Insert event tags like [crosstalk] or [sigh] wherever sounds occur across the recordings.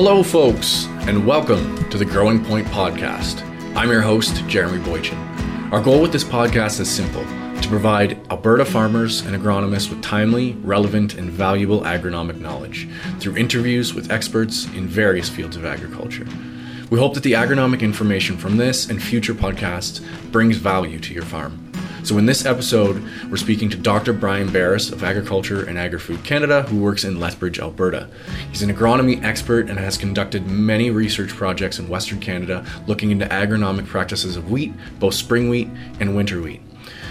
Hello, folks, and welcome to the Growing Point Podcast. I'm your host, Jeremy Boychyn. Our goal with this podcast is simple to provide Alberta farmers and agronomists with timely, relevant, and valuable agronomic knowledge through interviews with experts in various fields of agriculture. We hope that the agronomic information from this and future podcasts brings value to your farm. So, in this episode, we're speaking to Dr. Brian Beres of Agriculture and Agri-Food Canada, who works in Lethbridge, Alberta. He's an agronomy expert and has conducted many research projects in Western Canada looking into agronomic practices of wheat, both spring wheat and winter wheat.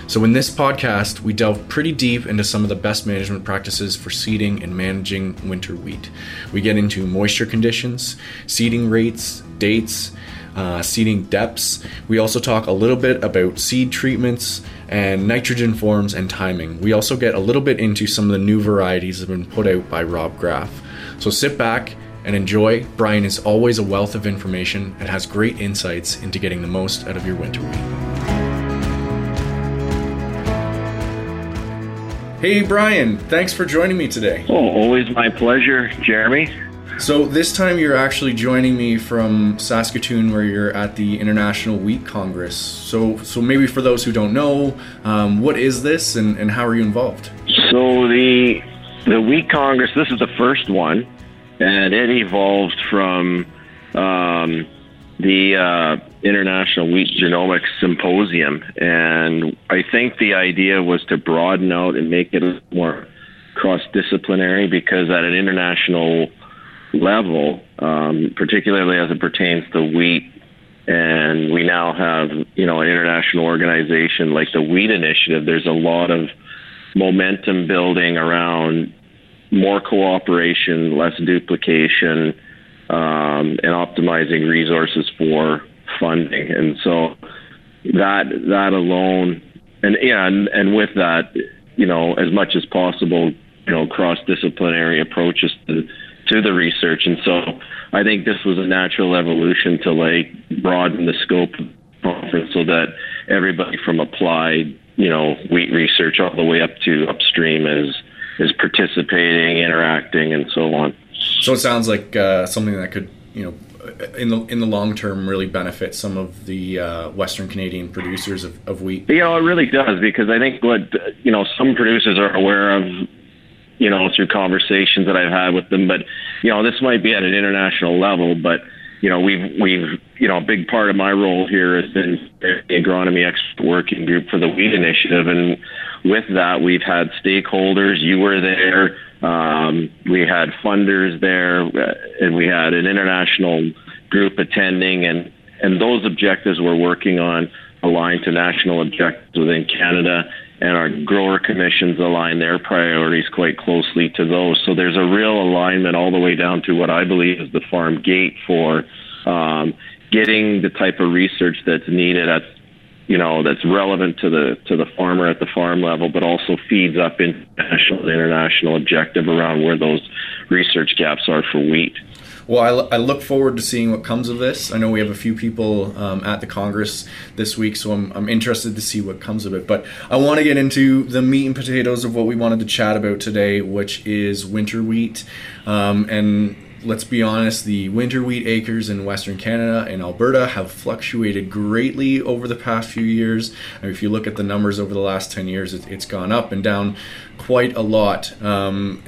So, in this podcast, we delve pretty deep into some of the best management practices for seeding and managing winter wheat. We get into moisture conditions, seeding rates, dates, uh, seeding depths. We also talk a little bit about seed treatments and nitrogen forms and timing. We also get a little bit into some of the new varieties that have been put out by Rob Graf. So sit back and enjoy. Brian is always a wealth of information and has great insights into getting the most out of your winter wheat. Hey, Brian, thanks for joining me today. Oh, always my pleasure, Jeremy. So, this time you're actually joining me from Saskatoon, where you're at the International Wheat Congress. So, so maybe for those who don't know, um, what is this and, and how are you involved? So, the the Wheat Congress, this is the first one, and it evolved from um, the uh, International Wheat Genomics Symposium. And I think the idea was to broaden out and make it more cross disciplinary because at an international level, um, particularly as it pertains to wheat, and we now have you know an international organization like the Wheat Initiative. There's a lot of momentum building around more cooperation, less duplication, um, and optimizing resources for funding. And so that that alone, and yeah, and, and with that, you know, as much as possible, you know, cross disciplinary approaches to to the research. And so I think this was a natural evolution to like broaden the scope of the conference so that everybody from applied, you know, wheat research all the way up to upstream is is participating, interacting, and so on. So it sounds like uh, something that could, you know, in the in the long term, really benefit some of the uh, Western Canadian producers of, of wheat. You know, it really does because I think what you know some producers are aware of, you know, through conversations that I've had with them. But you know, this might be at an international level, but you know, we've we've you know, a big part of my role here has been the agronomy expert working group for the wheat initiative, and with that, we've had stakeholders. You were there. Um, we had funders there, uh, and we had an international group attending, and and those objectives we're working on align to national objectives within Canada, and our grower commissions align their priorities quite closely to those. So there's a real alignment all the way down to what I believe is the farm gate for um, getting the type of research that's needed at you know that's relevant to the to the farmer at the farm level, but also feeds up national and international objective around where those research gaps are for wheat. Well, I, I look forward to seeing what comes of this. I know we have a few people um, at the Congress this week, so I'm, I'm interested to see what comes of it. But I want to get into the meat and potatoes of what we wanted to chat about today, which is winter wheat. Um, and let's be honest, the winter wheat acres in Western Canada and Alberta have fluctuated greatly over the past few years. If you look at the numbers over the last 10 years, it, has gone up and down quite a lot. Um,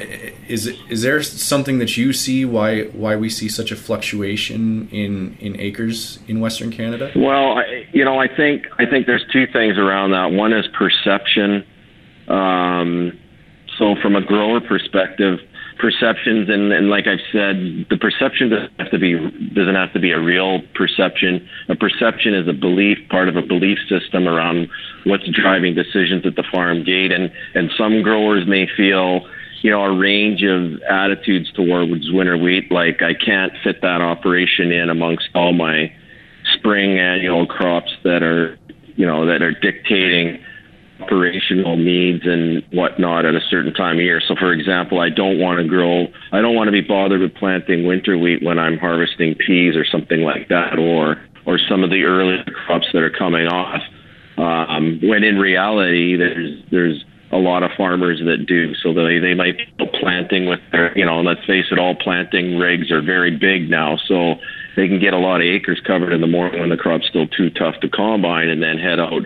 is, is there something that you see why, why we see such a fluctuation in, in acres in Western Canada? Well, you know, I think, I think there's two things around that. One is perception. Um, so from a grower perspective, perceptions and, and like I've said, the perception doesn't have to be doesn't have to be a real perception. A perception is a belief, part of a belief system around what's driving decisions at the farm gate. And and some growers may feel, you know, a range of attitudes towards winter wheat, like I can't fit that operation in amongst all my spring annual crops that are, you know, that are dictating operational needs and whatnot at a certain time of year. So, for example, I don't want to grow, I don't want to be bothered with planting winter wheat when I'm harvesting peas or something like that, or or some of the early crops that are coming off. Um, when in reality, there's there's a lot of farmers that do. So they they might be planting with their, you know, let's face it, all planting rigs are very big now. So they can get a lot of acres covered in the morning when the crop's still too tough to combine, and then head out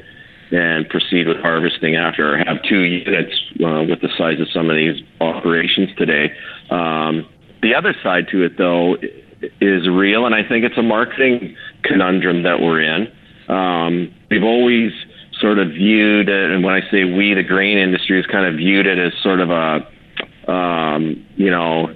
and proceed with harvesting after, or have two units uh, with the size of some of these operations today. Um, the other side to it, though, is real, and I think it's a marketing conundrum that we're in. Um, we've always sort of viewed it, and when I say we, the grain industry has kind of viewed it as sort of a, um, you know,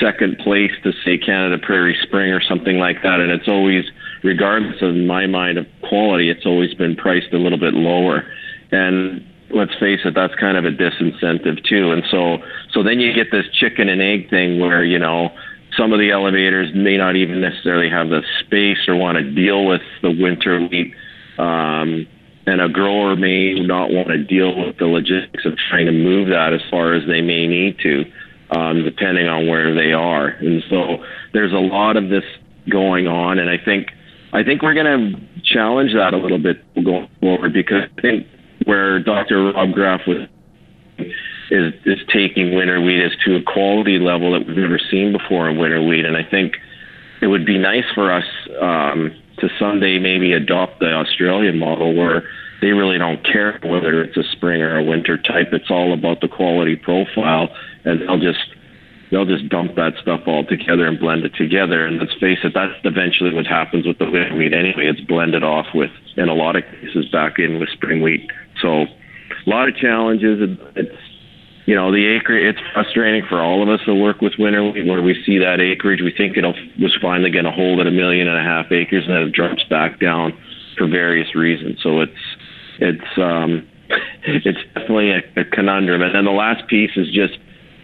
second place to say Canada Prairie Spring or something like that, and it's always, regardless of my mind of quality, it's always been priced a little bit lower, and let's face it, that's kind of a disincentive too, and so so then you get this chicken and egg thing where you know some of the elevators may not even necessarily have the space or want to deal with the winter wheat. Um, and a grower may not want to deal with the logistics of trying to move that as far as they may need to, um, depending on where they are. And so there's a lot of this going on, and I think I think we're going to challenge that a little bit going forward because I think where Dr. Rob Graf was is is taking winter wheat is to a quality level that we've never seen before in winter wheat, and I think it would be nice for us. Um, to someday maybe adopt the Australian model where they really don't care whether it's a spring or a winter type. It's all about the quality profile, and they'll just they'll just dump that stuff all together and blend it together. And let's face it, that's eventually what happens with the winter wheat anyway. It's blended off with, in a lot of cases, back in with spring wheat. So a lot of challenges. It's you know, the acre, it's frustrating for all of us to work with winter wheat where we see that acreage. We think it was finally going to hold at a million and a half acres and then it drops back down for various reasons. So it's, it's, um, [laughs] it's definitely a, a conundrum. And then the last piece is just,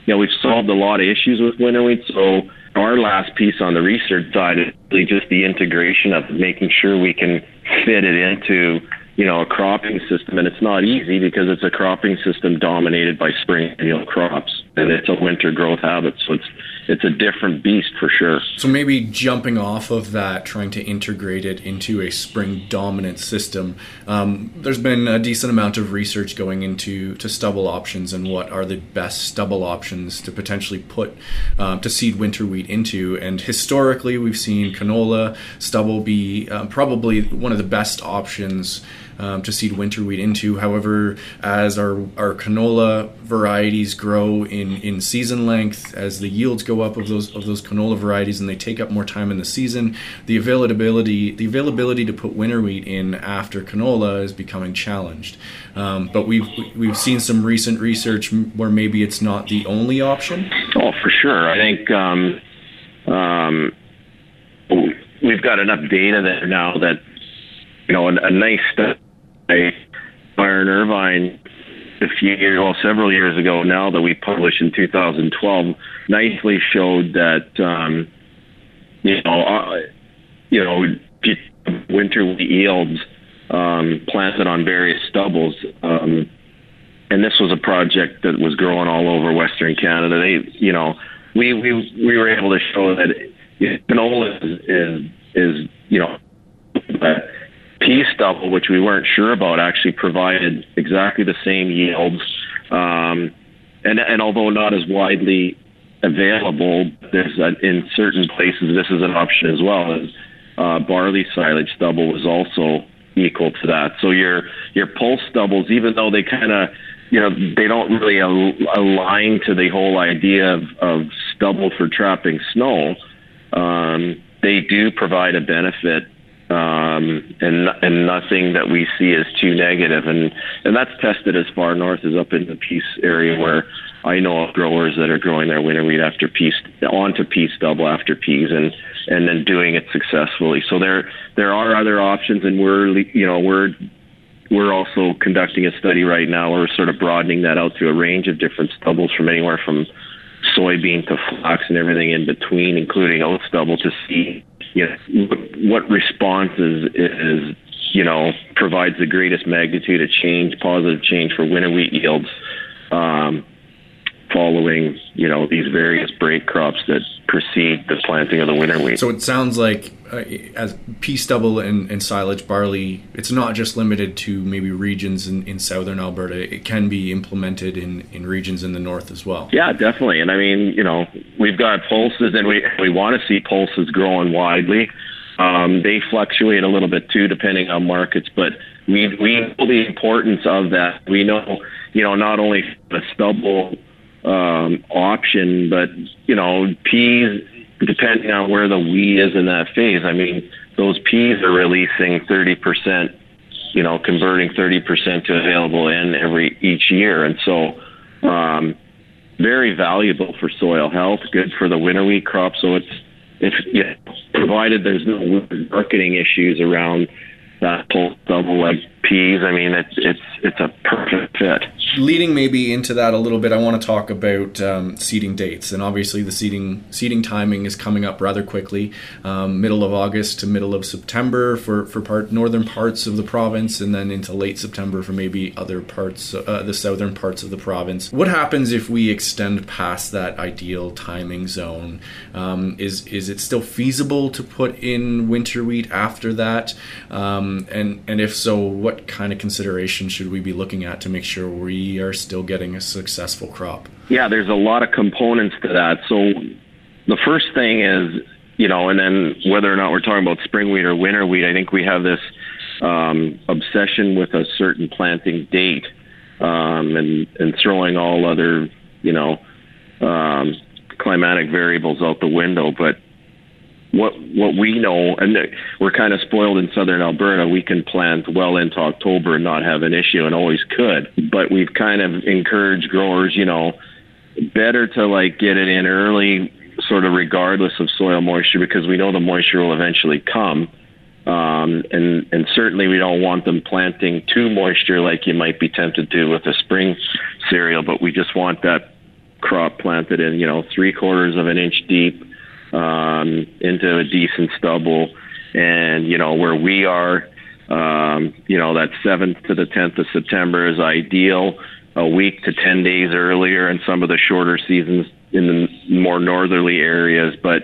you know, we've solved a lot of issues with winter wheat. So our last piece on the research side is really just the integration of making sure we can fit it into you know, a cropping system, and it's not easy because it's a cropping system dominated by spring annual crops, and it's a winter growth habit. So it's it's a different beast for sure. So maybe jumping off of that, trying to integrate it into a spring dominant system. Um, there's been a decent amount of research going into to stubble options and what are the best stubble options to potentially put um, to seed winter wheat into. And historically, we've seen canola stubble be uh, probably one of the best options um, to seed winter wheat into. However, as our, our canola varieties grow in, in season length, as the yields go up of those of those canola varieties and they take up more time in the season, the availability the availability to put winter wheat in after canola is becoming challenged. Um, but we've we've seen some recent research where maybe it's not the only option. Oh, for sure. I think. Um, um, we've got enough data there now that you know a, a nice study by Byron Irvine a few years, well, several years ago now that we published in 2012, nicely showed that um, you know, uh, you know, winter yields um, planted on various stubbles. Um, and this was a project that was growing all over Western Canada. They, you know, we we we were able to show that canola is is, is you know pea stubble, which we weren't sure about, actually provided exactly the same yields. Um, and, and although not as widely available, there's a, in certain places this is an option as well. As uh, barley silage stubble was also equal to that. So your your pulse stubbles, even though they kind of you know they don't really al- align to the whole idea of, of stubble for trapping snow, um, they do provide a benefit um, and and nothing that we see is too. And and that's tested as far north as up in the Peace area, where I know of growers that are growing their winter wheat after peas onto pea stubble after peas, and and then doing it successfully. So there there are other options, and we're you know we're we're also conducting a study right now. We're sort of broadening that out to a range of different stubbles from anywhere from soybean to flax and everything in between, including oat stubble, to see you know, what response is, is, you know, provides the greatest magnitude of change, positive change for winter wheat yields. Um, following, you know, these various break crops that precede the planting of the winter wheat. So it sounds like uh, as pea stubble and, and, silage barley, it's not just limited to maybe regions in, in southern Alberta. It can be implemented in, in regions in the north as well. Yeah, definitely. And I mean, you know, we've got pulses, and we we want to see pulses growing widely. Um, they fluctuate a little bit too, depending on markets, but we we know the importance of that. We know, you know, not only the stubble um, option, but you know, peas, depending on where the wheat is in that phase. I mean, those peas are releasing 30%, you know, converting 30% to available N every each year, and so um, very valuable for soil health, good for the winter wheat crop. So it's if know, provided there's no marketing issues around that pull double like peas. I mean, it's it's it's a perfect fit. Leading maybe into that a little bit, I want to talk about um, seeding dates, and obviously the seeding seeding timing is coming up rather quickly, um, middle of August to middle of September for for part northern parts of the province, and then into late September for maybe other parts, uh, the southern parts of the province. What happens if we extend past that ideal timing zone? Um, is is it still feasible to put in winter wheat after that? Um, and and if so, what what kind of consideration should we be looking at to make sure we are still getting a successful crop? Yeah, there's a lot of components to that. So the first thing is, you know, and then whether or not we're talking about spring wheat or winter wheat, I think we have this um, obsession with a certain planting date um, and and throwing all other, you know, um, climatic variables out the window. But what what we know, and we're kind of spoiled in southern Alberta. We can plant well into October and not have an issue, and always could. But we've kind of encouraged growers, you know, better to like get it in early, sort of regardless of soil moisture, because we know the moisture will eventually come. Um, and and certainly we don't want them planting too moisture like you might be tempted to with a spring cereal, but we just want that crop planted in you know three quarters of an inch deep um, into a decent stubble. And, you know, where we are, um, you know, that 7th to the 10th of September is ideal. A week to 10 days earlier in some of the shorter seasons in the more northerly areas. But,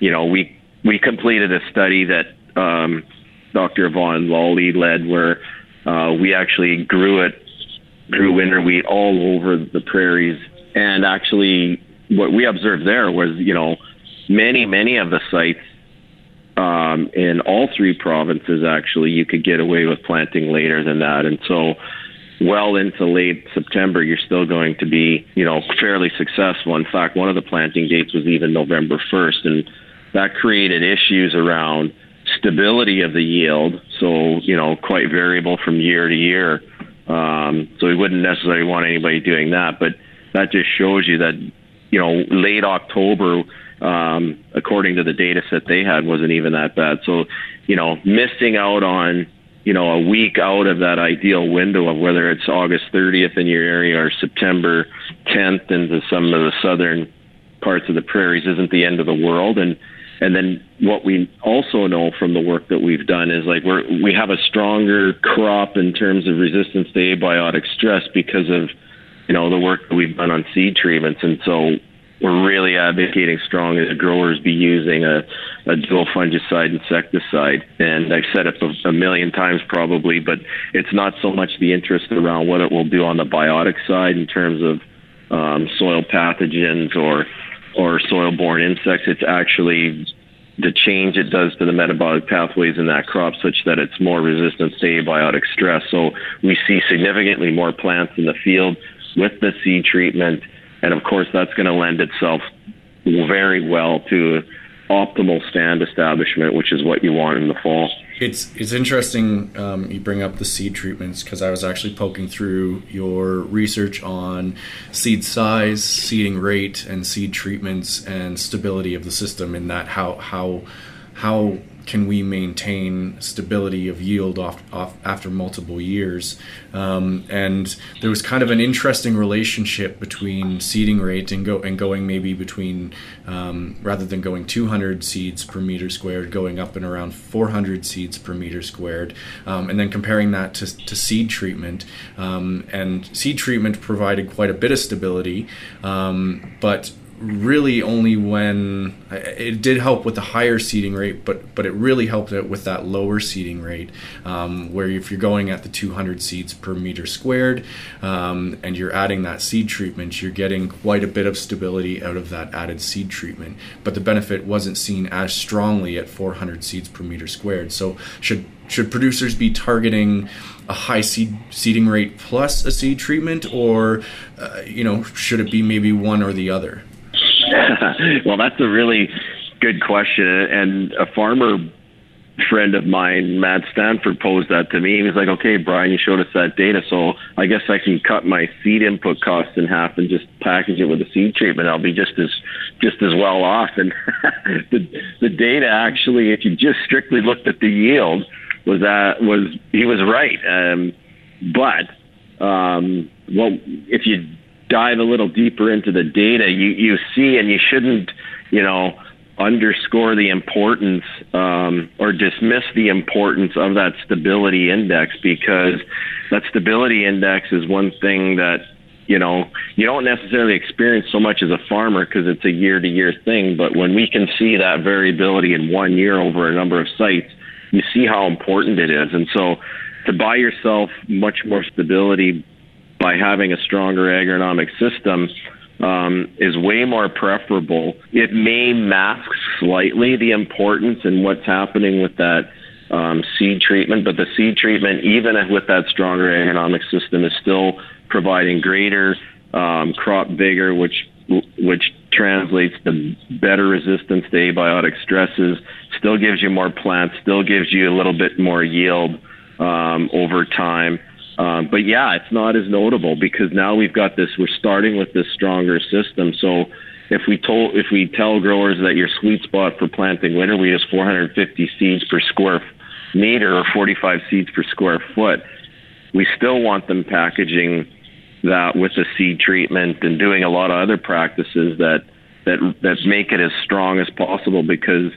you know, we, we completed a study that um, Dr. Yvonne Lawley led where uh, we actually grew it, grew winter wheat all over the prairies. And actually, what we observed there was, you know, many, many of the sites um, in all three provinces, actually, you could get away with planting later than that. And so, well into late September, you're still going to be, you know, fairly successful. In fact, one of the planting dates was even November 1st, and that created issues around stability of the yield. So, you know, quite variable from year to year. Um, so we wouldn't necessarily want anybody doing that, but that just shows you that, you know, late October um, according to the data set they had, wasn't even that bad. So, you know, missing out on, you know, a week out of that ideal window of whether it's August 30th in your area or September 10th into some of the southern parts of the prairies isn't the end of the world. And and then what we also know from the work that we've done is like we're we have a stronger crop in terms of resistance to abiotic stress because of you know the work that we've done on seed treatments. And so we're really advocating strongly that growers be using a, a dual fungicide insecticide. And I've said it a, million times probably, but it's not so much the interest around what it will do on the biotic side in terms of um, soil pathogens or or soil-borne insects. It's actually the change it does to the metabolic pathways in that crop such that it's more resistant to abiotic stress. So we see significantly more plants in the field with the seed treatment and of course that's going to lend itself very well to optimal stand establishment, which is what you want in the fall. It's it's interesting um, you bring up the seed treatments because I was actually poking through your research on seed size, seeding rate, and seed treatments and stability of the system. In that how how how can we maintain stability of yield off, off after multiple years? Um, and there was kind of an interesting relationship between seeding rate and go and going maybe between um, rather than going 200 seeds per meter squared, going up and around 400 seeds per meter squared, um, and then comparing that to, to seed treatment. Um, and seed treatment provided quite a bit of stability, um, but really only when it did help with the higher seeding rate, but but it really helped it with that lower seeding rate, um, where if you're going at the 200 seeds per meter squared, um, and you're adding that seed treatment, you're getting quite a bit of stability out of that added seed treatment. But the benefit wasn't seen as strongly at 400 seeds per meter squared. So should should producers be targeting a high seed seeding rate plus a seed treatment, or uh, you know, should it be maybe one or the other? [laughs] well, that's a really good question. And a farmer friend of mine, Matt Stanford, posed that to me. He was like, "Okay, Brian, you showed us that data, so I guess I can cut my seed input costs in half and just package it with a seed treatment. I'll be just as just as well off." And [laughs] the the data actually, if you just strictly looked at the yield, was that was he was right. Um, but um, well, if you dive a little deeper into the data, you, you see, and you shouldn't, you know, underscore the importance um, or dismiss the importance of that stability index because that stability index is one thing that you know you don't necessarily experience so much as a farmer because it's a year to year thing but when we can see that variability in one year over a number of sites you see how important it is. And so to buy yourself much more stability by having a stronger agronomic system um, is way more preferable. It may mask slightly the importance and what's happening with that um, seed treatment, but the seed treatment, even with that stronger agronomic system, is still providing greater um, crop vigor, which which translates to better resistance to abiotic stresses. Still gives you more plants. Still gives you a little bit more yield um, over time. Um, but yeah, it's not as notable because now we've got this. We're starting with this stronger system. So if we told, if we tell growers that your sweet spot for planting winter wheat is 450 seeds per square meter or 45 seeds per square foot, we still want them packaging that with a seed treatment and doing a lot of other practices that that that make it as strong as possible because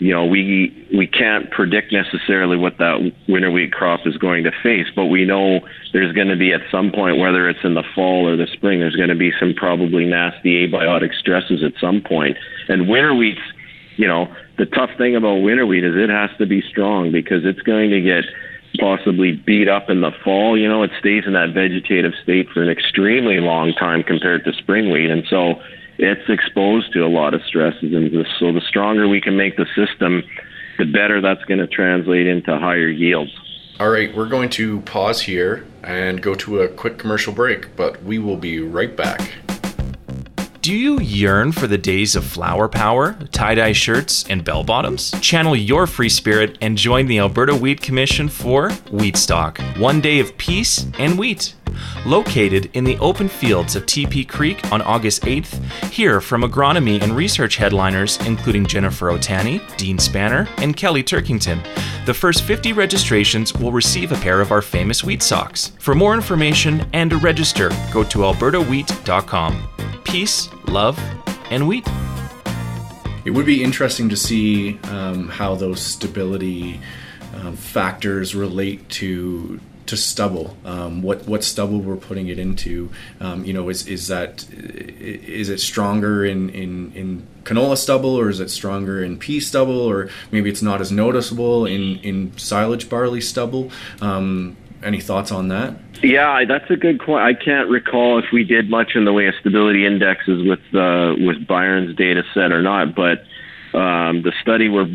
you know, we we can't predict necessarily what that winter wheat crop is going to face, but we know there's going to be at some point, whether it's in the fall or the spring, there's going to be some probably nasty abiotic stresses at some point. And winter wheats, you know, the tough thing about winter wheat is it has to be strong because it's going to get possibly beat up in the fall. You know, it stays in that vegetative state for an extremely long time compared to spring wheat, and so it's exposed to a lot of stresses. And so the stronger we can make the system, the better that's going to translate into higher yields. All right, we're going to pause here and go to a quick commercial break, but we will be right back. Do you yearn for the days of flower power, tie dye shirts, and bell bottoms? Channel your free spirit and join the Alberta Wheat Commission for Wheatstock, one day of peace and wheat. Located in the open fields of Teepee Creek on August 8th, hear from agronomy and research headliners including Jennifer Otani, Dean Spanner, and Kelly Turkington. The first 50 registrations will receive a pair of our famous wheat socks. For more information and to register, go to albertawheat.com peace, love, and wheat. It would be interesting to see um, how those stability um, factors relate to to stubble. Um, what what stubble we're putting it into. Um, you know, is is that is it stronger in, in in canola stubble or is it stronger in pea stubble or maybe it's not as noticeable in in silage barley stubble. Um, any thoughts on that? Yeah, that's a good question. I can't recall if we did much in the way of stability indexes with uh, with Byron's data set or not, but um, the study we're,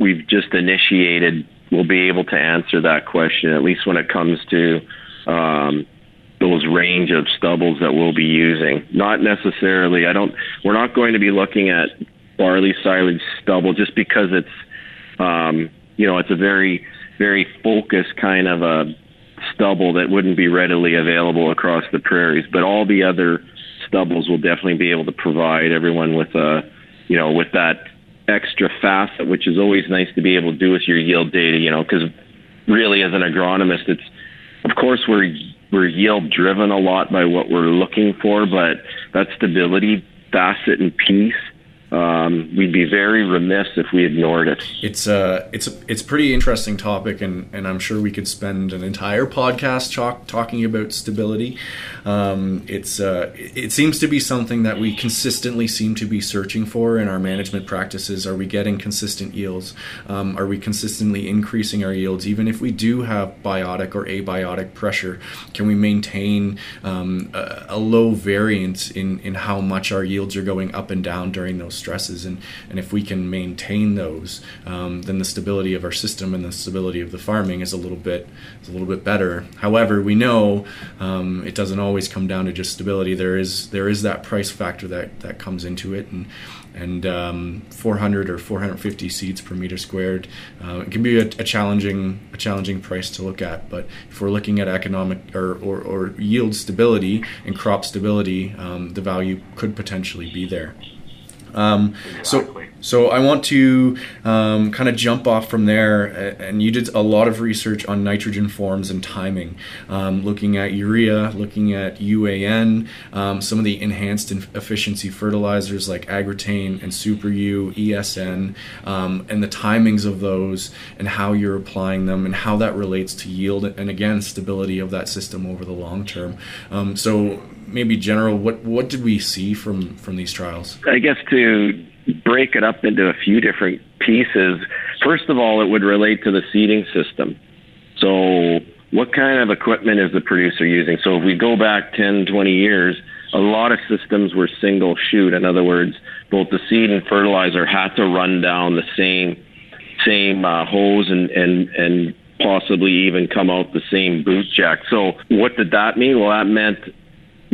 we've just initiated will be able to answer that question, at least when it comes to um, those range of stubbles that we'll be using. Not necessarily, I don't, we're not going to be looking at barley silage stubble just because it's, um, you know, it's a very, very focused kind of a stubble that wouldn't be readily available across the prairies. But all the other stubbles will definitely be able to provide everyone with a, you know, with that extra facet, which is always nice to be able to do with your yield data, you know, because really as an agronomist, it's, of course, we're, we're yield driven a lot by what we're looking for, but that stability facet and piece um, we'd be very remiss if we ignored it. It's uh, it's a, it's a pretty interesting topic, and, and I'm sure we could spend an entire podcast talk, talking about stability. Um, it's uh, it seems to be something that we consistently seem to be searching for in our management practices. Are we getting consistent yields? Um, are we consistently increasing our yields, even if we do have biotic or abiotic pressure? Can we maintain um, a, a low variance in in how much our yields are going up and down during those stresses, and and if we can maintain those, um, then the stability of our system and the stability of the farming is a little bit is a little bit better. However, we know um, it doesn't always come down to just stability. There is there is that price factor that that comes into it, and and um, 400 or 450 seeds per meter squared. Uh, it can be a, a, challenging a challenging price to look at, but if we're looking at economic or, or, or yield stability and crop stability, um, the value could potentially be there. Um, so, so I want to um, kind of jump off from there, and you did a lot of research on nitrogen forms and timing, um, looking at urea, looking at UAN, um, some of the enhanced efficiency fertilizers like Agrotain and Super U, ESN, um, and the timings of those, and how you're applying them, and how that relates to yield, and again stability of that system over the long term. Um, so maybe general, what what did we see from from these trials? I guess to break it up into a few different pieces. First of all, it would relate to the seeding system. So, what kind of equipment is the producer using? So, if we go back 10, 20 years, a lot of systems were single shoot. In other words, both the seed and fertilizer had to run down the same same uh, hose and and and possibly even come out the same boot jack. So, what did that mean? Well, that meant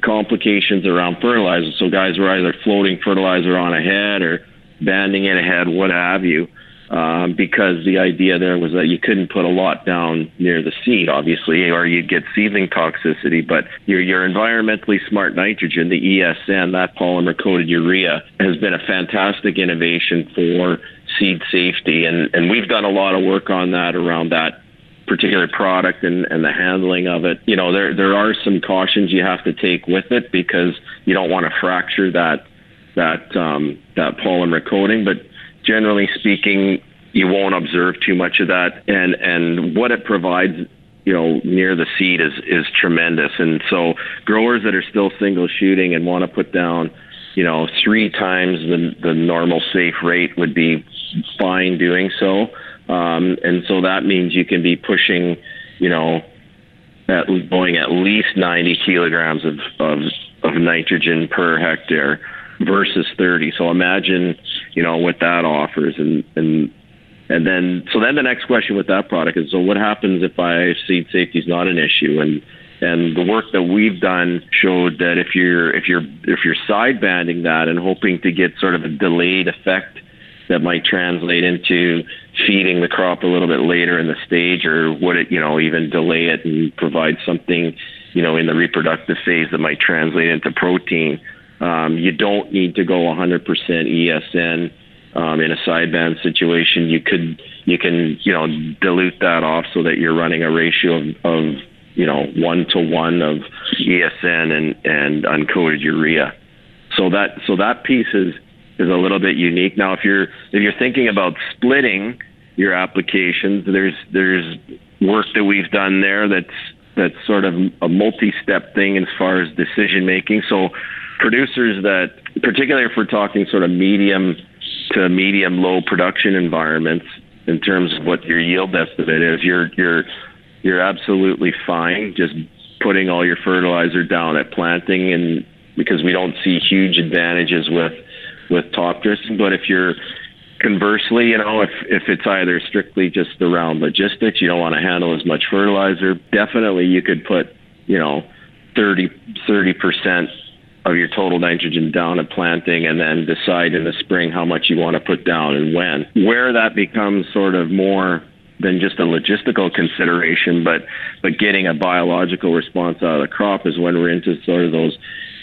complications around fertilizer. So guys were either floating fertilizer on ahead or banding it ahead, what have you, um, because the idea there was that you couldn't put a lot down near the seed, obviously, or you'd get seedling toxicity. But your your environmentally smart nitrogen, the ESN, that polymer coated urea, has been a fantastic innovation for seed safety, and and we've done a lot of work on that around that particular product and, and the handling of it. You know, there there are some cautions you have to take with it because you don't want to fracture that that um, that polymer coating. But generally speaking, you won't observe too much of that. And and what it provides, you know, near the seed is is tremendous. And so growers that are still single shooting and want to put down you know, three times the the normal safe rate would be fine doing so. Um, and so that means you can be pushing, you know, at, at least 90 kilograms of, of, of nitrogen per hectare versus 30. So imagine, you know, what that offers. And, and, and then, so then the next question with that product is, so what happens if I seed safety is not an issue? And, and the work that we've done showed that if you're, if you're, if you're side banding that and hoping to get sort of a delayed effect that might translate into feeding the crop a little bit later in the stage, or would it, you know, even delay it and provide something, you know, in the reproductive phase that might translate into protein? Um, you don't need to go 100% ESN um, in a sideband situation. You could, you can, you know, dilute that off so that you're running a ratio of, of you know, one to one of ESN and and uncoated urea. So that so that piece is is a little bit unique. Now, if you're if you're thinking about splitting your applications, there's there's work that we've done there that's that's sort of a multi-step thing as far as decision making. So producers that, particularly if we're talking sort of medium to medium low production environments, in terms of what your yield estimate is, you're you're you're absolutely fine just putting all your fertilizer down at planting and because we don't see huge advantages with with top dressing. But if you're conversely, you know, if if it's either strictly just around logistics, you don't want to handle as much fertilizer. Definitely, you could put, you know, 30 percent of your total nitrogen down at planting, and then decide in the spring how much you want to put down and when. Where that becomes sort of more than just a logistical consideration, but but getting a biological response out of the crop is when we're into sort of those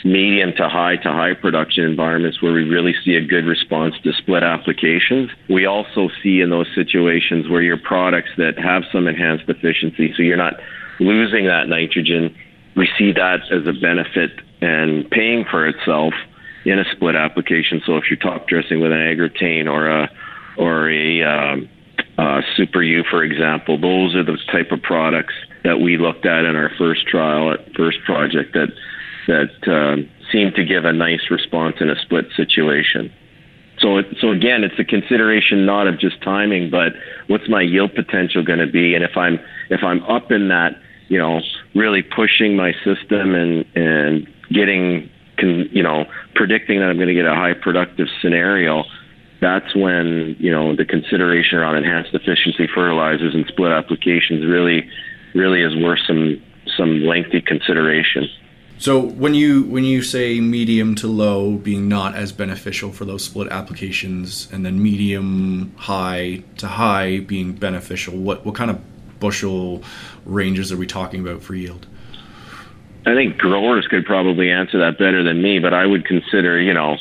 medium to high to high production environments where we really see a good response to split applications. We also see in those situations where your products that have some enhanced efficiency, so you're not losing that nitrogen, we see that as a benefit and paying for itself in a split application. So if you're top dressing with an Agrotain or a or a um, uh, Super U, for example, those are the type of products that we looked at in our first trial at first project that that um, to give a nice response in a split situation. So, it, so again, it's a consideration not of just timing, but what's my yield potential going to be, and if I'm if I'm up in that, you know, really pushing my system and and getting, can you know, predicting that I'm going to get a high productive scenario. That's when you know the consideration around enhanced efficiency fertilizers and split applications really, really is worth some some lengthy consideration. So when you when you say medium to low being not as beneficial for those split applications, and then medium high to high being beneficial, what what kind of bushel ranges are we talking about for yield? I think growers could probably answer that better than me, but I would consider you know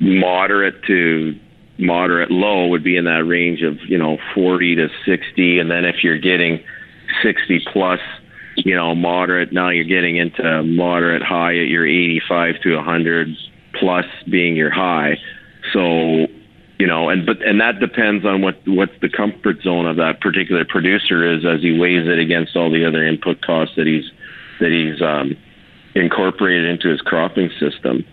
moderate to moderate low would be in that range of you know 40 to 60, and then if you're getting 60 plus you know, moderate. Now you're getting into moderate high at your 85 to 100 plus being your high. So, you know, and but and that depends on what what the comfort zone of that particular producer is as he weighs it against all the other input costs that he's that he's um, incorporated into his cropping system.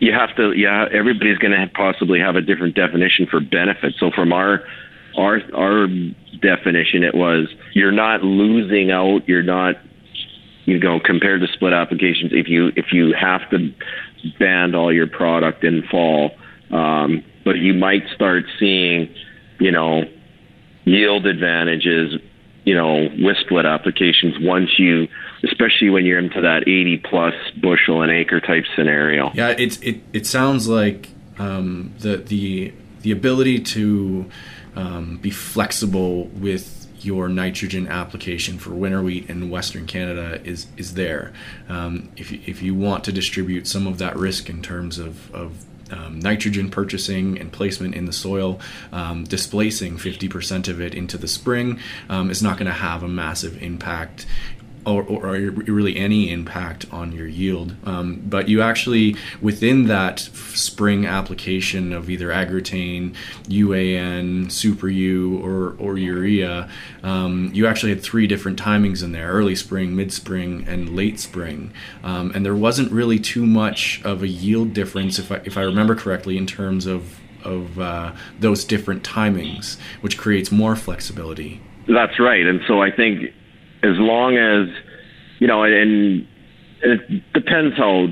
You have to, yeah. Everybody's going to possibly have a different definition for benefit. So from our our our definition it was you're not losing out you're not you know compared to split applications if you if you have to band all your product in fall um, but you might start seeing you know yield advantages you know with split applications once you especially when you're into that 80 plus bushel an acre type scenario. Yeah it's it, it sounds like um, the the the ability to um, be flexible with your nitrogen application for winter wheat in Western Canada is is there. Um, if you, if you want to distribute some of that risk in terms of, of um, nitrogen purchasing and placement in the soil, um, displacing 50% of it into the spring um, is not going to have a massive impact or, or, really any impact on your yield. Um, but you actually, within that spring application of either Agrotain, UAN, Super U, or, or urea, um, you actually had three different timings in there early spring, mid spring, and late spring. Um, and there wasn't really too much of a yield difference, if I, if I remember correctly, in terms of, of uh, those different timings, which creates more flexibility. That's right. And so I think as long as you know, and, it depends how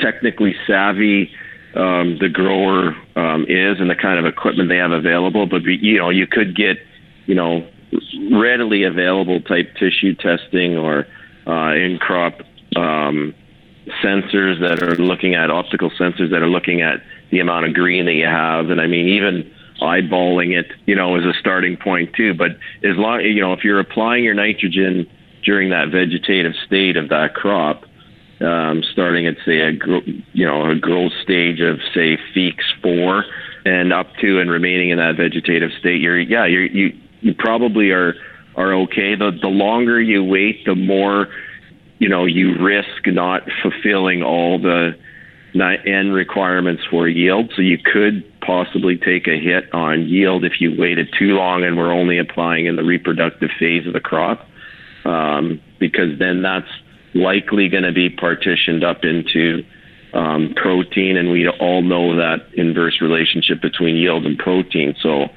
technically savvy um, the grower um, is and the kind of equipment they have available. But you know, you could get you know readily available type tissue testing or uh, in crop um, sensors that are looking at optical sensors that are looking at the amount of green that you have. And I mean, even eyeballing it, you know, is a starting point too. But as long, you know, if you're applying your nitrogen during that vegetative state of that crop, um, starting at say a you know a growth stage of say Feekes four and up to and remaining in that vegetative state, you're yeah you're, you you probably are are okay. The the longer you wait, the more you know you risk not fulfilling all the N requirements for yield. So you could possibly take a hit on yield if you waited too long and we're only applying in the reproductive phase of the crop um, because then that's likely going to be partitioned up into um, protein, and we all know that inverse relationship between yield and protein. So,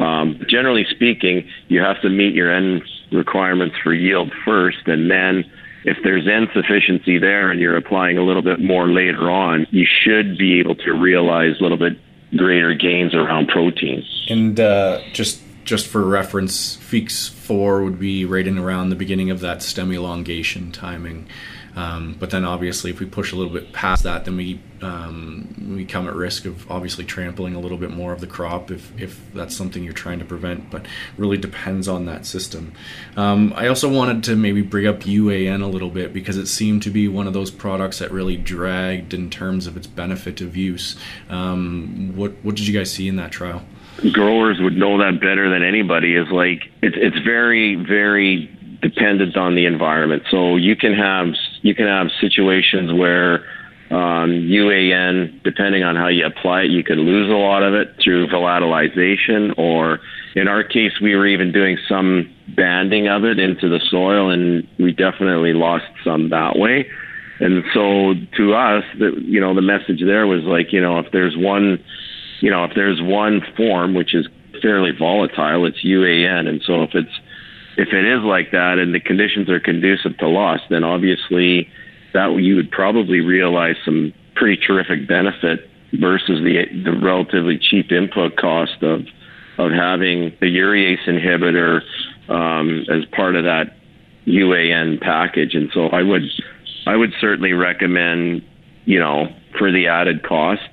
um, generally speaking, you have to meet your N requirements for yield first, and then if there's insufficiency there and you're applying a little bit more later on, you should be able to realize a little bit greater gains around protein. And uh, just just for reference, Feekes 4 would be right in around the beginning of that stem elongation timing. Um, but then obviously, if we push a little bit past that, then we um, we come at risk of obviously trampling a little bit more of the crop if, if that's something you're trying to prevent. But really depends on that system. Um, I also wanted to maybe bring up UAN a little bit because it seemed to be one of those products that really dragged in terms of its benefit of use. Um, what what did you guys see in that trial? growers would know that better than anybody is like it's it's very very dependent on the environment so you can have you can have situations where um, UAN, depending on how you apply it, you could lose a lot of it through volatilization, or in our case, we were even doing some banding of it into the soil, and we definitely lost some that way. And so, to us, the, you know, the message there was like, you know, if there's one you know, if there's one form which is fairly volatile, it's UAN. And so if it's if it is like that and the conditions are conducive to loss, then obviously that you would probably realize some pretty terrific benefit versus the the relatively cheap input cost of of having the urease inhibitor um, as part of that UAN package. And so I would I would certainly recommend, you know, for the added cost,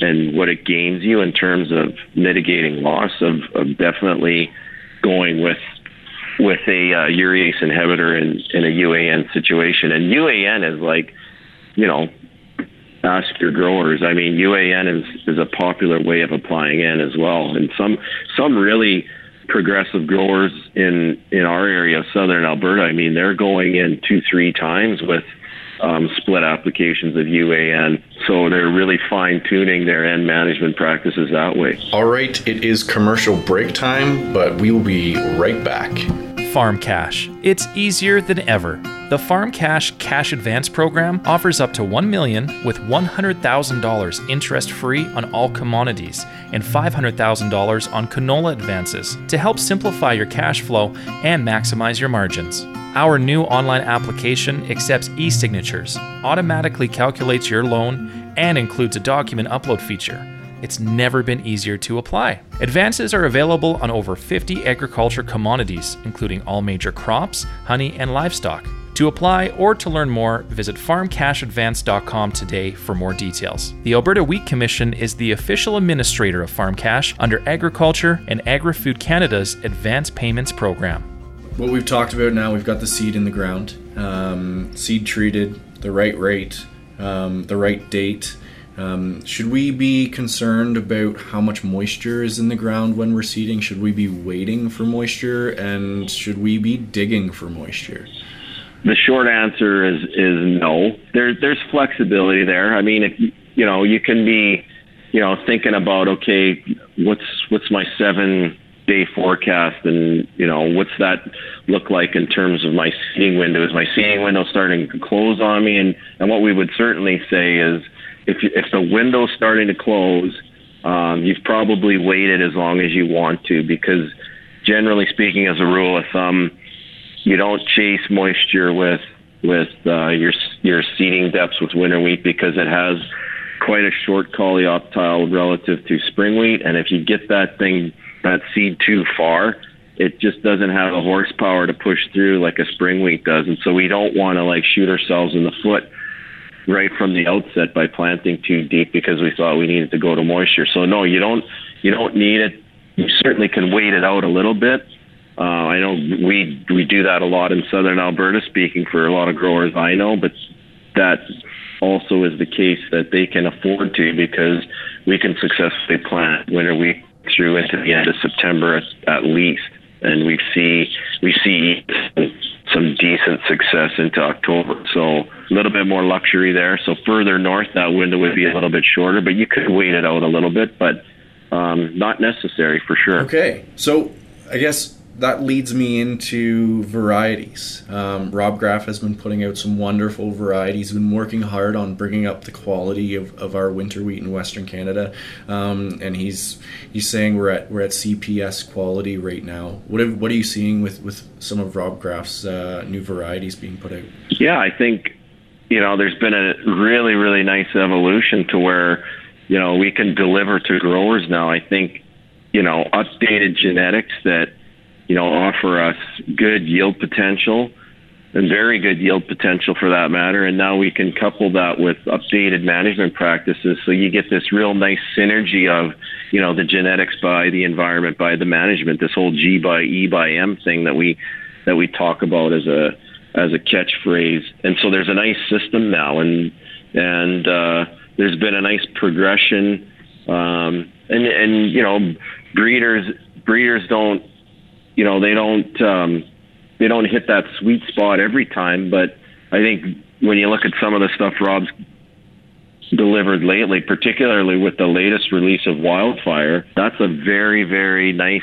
and what it gains you in terms of mitigating loss of, of definitely going with with a uh, urease inhibitor in, in a UAN situation. And UAN is like, you know, ask your growers. I mean, UAN is, is a popular way of applying N as well. And some some really progressive growers in in our area of southern Alberta, I mean, they're going in two, three times with um, split applications of UAN. So they're really fine tuning their N management practices that way. All right, it is commercial break time, but we will be right back. Farm Cash. It's easier than ever. The Farm Cash Cash Advance program offers up to 1 million with $100,000 interest free on all commodities and $500,000 on canola advances to help simplify your cash flow and maximize your margins. Our new online application accepts e signatures, automatically calculates your loan, and includes a document upload feature. It's never been easier to apply. Advances are available on over 50 agriculture commodities, including all major crops, honey, and livestock. To apply or to learn more, visit farmcashadvance.com today for more details. The Alberta Wheat Commission is the official administrator of Farm Cash under Agriculture and Agri Food Canada's Advance Payments Program what we've talked about now, we've got the seed in the ground, um, seed treated, the right rate, um, the right date. Um, should we be concerned about how much moisture is in the ground when we're seeding? Should we be waiting for moisture, and should we be digging for moisture? The short answer is is no. There's there's flexibility there. I mean, if you know, you can be, you know, thinking about okay, what's what's my seven day forecast and you know what's that look like in terms of my seeing window is my seeing window starting to close on me and and what we would certainly say is if if the window's starting to close um, you've probably waited as long as you want to because generally speaking as a rule of thumb you don't chase moisture with with uh, your your seeding depths with winter wheat because it has quite a short coleoptile relative to spring wheat and if you get that thing that seed too far, it just doesn't have the horsepower to push through like a spring wheat does. And so we don't want to like shoot ourselves in the foot right from the outset by planting too deep because we thought we needed to go to moisture. So no, you don't you don't need it. You certainly can wait it out a little bit. Uh, I know we we do that a lot in southern Alberta, speaking for a lot of growers I know, but that also is the case that they can afford to because we can successfully plant winter wheat through into the end of September at, at least, and we see we see some decent success into October. So a little bit more luxury there. So further north, that window would be a little bit shorter, but you could wait it out a little bit, but um, not necessary for sure. Okay, so I guess that leads me into varieties. Um, Rob Graf has been putting out some wonderful varieties. He's been working hard on bringing up the quality of, of our winter wheat in Western Canada, um, and he's he's saying we're at we're at CPS quality right now. What have, what are you seeing with, with some of Rob Graf's uh, new varieties being put out? Yeah, I think you know there's been a really really nice evolution to where you know we can deliver to growers now. I think you know, updated genetics that, you know, offer us good yield potential and very good yield potential for that matter. And now we can couple that with updated management practices. So you get this real nice synergy of, you know, the genetics by the environment by the management, this whole G by E by M thing that we that we talk about as a as a catchphrase. And so there's a nice system now and and uh, there's been a nice progression. Um, and and you know, breeders breeders don't you know, they don't um, they don't hit that sweet spot every time. But I think when you look at some of the stuff Rob's delivered lately, particularly with the latest release of Wildfire, that's a very, very nice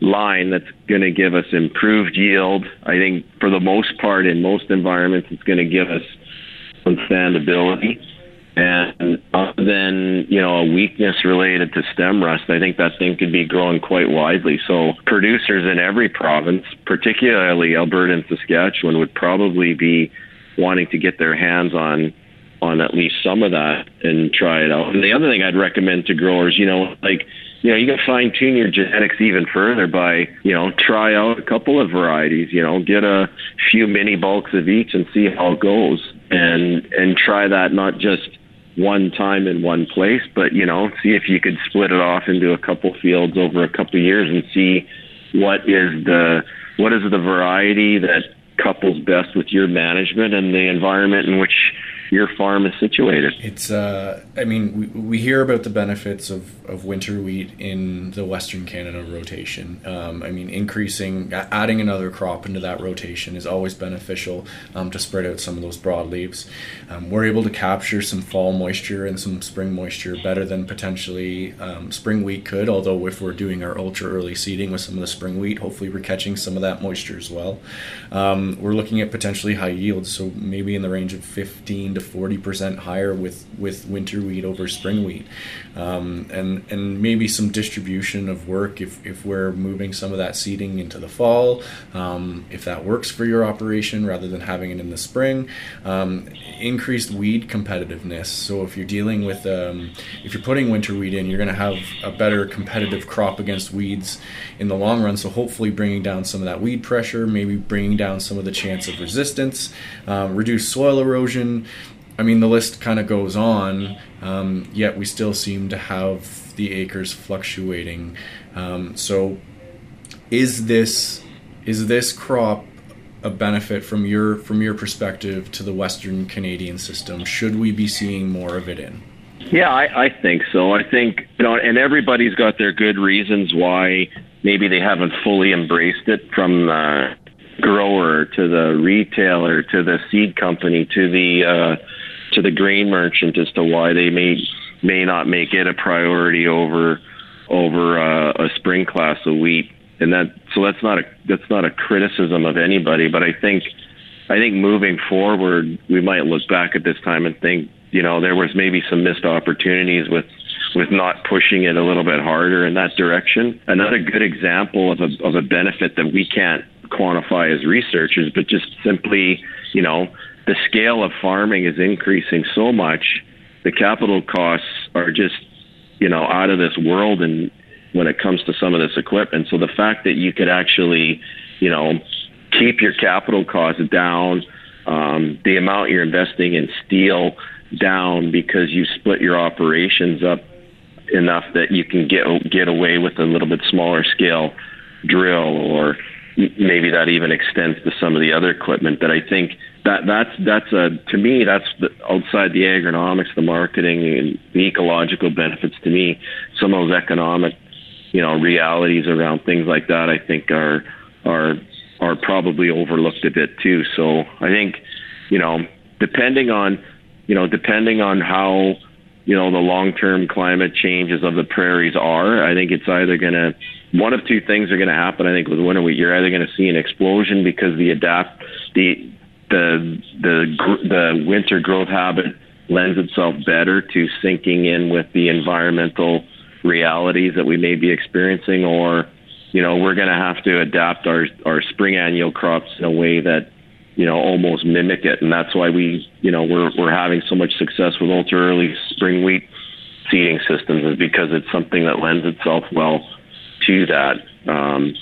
line that's going to give us improved yield. I think for the most part, in most environments, it's going to give us some standability. And other than you know a weakness related to stem rust, I think that thing could be growing quite widely. So producers in every province, particularly Alberta and Saskatchewan, would probably be wanting to get their hands on on at least some of that and try it out. And the other thing I'd recommend to growers, you know, like you know, you can fine tune your genetics even further by, you know, try out a couple of varieties, you know, get a few mini bulks of each and see how it goes. And and try that not just one time in one place, but you know, see if you could split it off into a couple fields over a couple of years and see what is the what is the variety that couples best with your management and the environment in which your farm is situated. It's, uh, I mean, we, we hear about the benefits of, of winter wheat in the Western Canada rotation. Um, I mean, increasing, adding another crop into that rotation is always beneficial um, to spread out some of those broadleaves. Um, we're able to capture some fall moisture and some spring moisture better than potentially um, spring wheat could, although if we're doing our ultra early seeding with some of the spring wheat, hopefully we're catching some of that moisture as well. Um, we're looking at potentially high yields, so maybe in the range of 15 to to 40% higher with, with winter wheat over spring wheat. Um, and, and maybe some distribution of work if, if we're moving some of that seeding into the fall, um, if that works for your operation rather than having it in the spring. Um, increased weed competitiveness. So if you're dealing with, um, if you're putting winter wheat in, you're going to have a better competitive crop against weeds in the long run. So hopefully bringing down some of that weed pressure, maybe bringing down some of the chance of resistance, um, reduce soil erosion, I mean, the list kind of goes on, um, yet we still seem to have the acres fluctuating. Um, so, is this is this crop a benefit from your from your perspective to the Western Canadian system? Should we be seeing more of it in? Yeah, I, I think so. I think you know, and everybody's got their good reasons why maybe they haven't fully embraced it from the grower to the retailer to the seed company to the uh, to the grain merchant as to why they may may not make it a priority over over uh, a spring class of wheat. And that so that's not a that's not a criticism of anybody, but I think I think moving forward we might look back at this time and think you know there was maybe some missed opportunities with with not pushing it a little bit harder in that direction. Another good example of a of a benefit that we can't quantify as researchers, but just simply you know the scale of farming is increasing so much, the capital costs are just, you know, out of this world and when it comes to some of this equipment. So the fact that you could actually, you know, keep your capital costs down, um, the amount you're investing in steel down because you split your operations up enough that you can get get away with a little bit smaller scale drill or maybe that even extends to some of the other equipment that I think that that's that's a to me that's the, outside the agronomics, the marketing, and the ecological benefits. To me, some of those economic, you know, realities around things like that, I think are are are probably overlooked a bit too. So I think, you know, depending on, you know, depending on how you know the long-term climate changes of the prairies are, I think it's either going to one of two things are going to happen. I think with winter wheat, you're either going to see an explosion because the adapt the the the the winter growth habit lends itself better to syncing in with the environmental realities that we may be experiencing, or you know we're going to have to adapt our our spring annual crops in a way that you know almost mimic it, and that's why we you know we're we're having so much success with ultra early spring wheat seeding systems is because it's something that lends itself well to that. Um,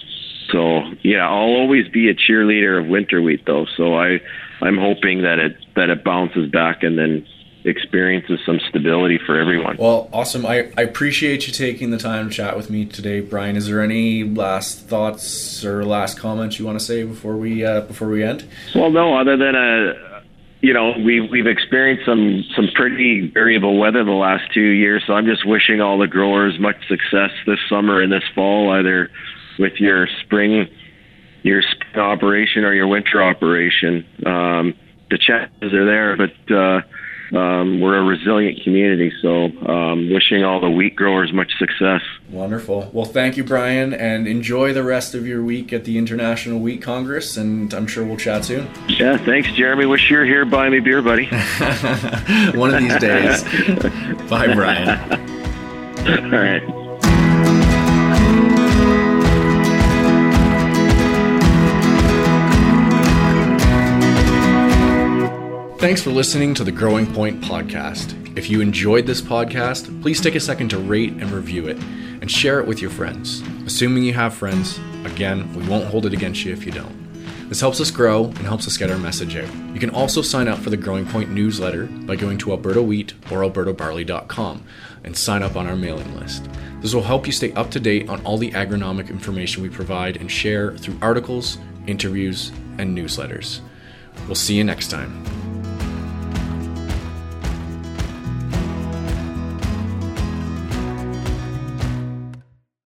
so yeah, I'll always be a cheerleader of winter wheat though. So I I'm hoping that it that it bounces back and then experiences some stability for everyone. Well, awesome. I, I appreciate you taking the time to chat with me today, Brian. Is there any last thoughts or last comments you want to say before we uh, before we end? Well, no, other than a uh, you know we've we've experienced some some pretty variable weather the last two years, so I'm just wishing all the growers much success this summer and this fall, either with your spring your spring operation or your winter operation. Um, the challenges are there, but uh, um, we're a resilient community. So, um, wishing all the wheat growers much success. Wonderful. Well, thank you, Brian, and enjoy the rest of your week at the International Wheat Congress. And I'm sure we'll chat soon. Yeah, thanks, Jeremy. Wish you're here. Buy me beer, buddy. [laughs] One of these days. [laughs] Bye, Brian. all right. Thanks for listening to the Growing Point podcast. If you enjoyed this podcast, please take a second to rate and review it and share it with your friends. Assuming you have friends, again, we won't hold it against you if you don't. This helps us grow and helps us get our message out. You can also sign up for the Growing Point newsletter by going to Alberta Wheat or albertabarley.com and sign up on our mailing list. This will help you stay up to date on all the agronomic information we provide and share through articles, interviews, and newsletters. We'll see you next time.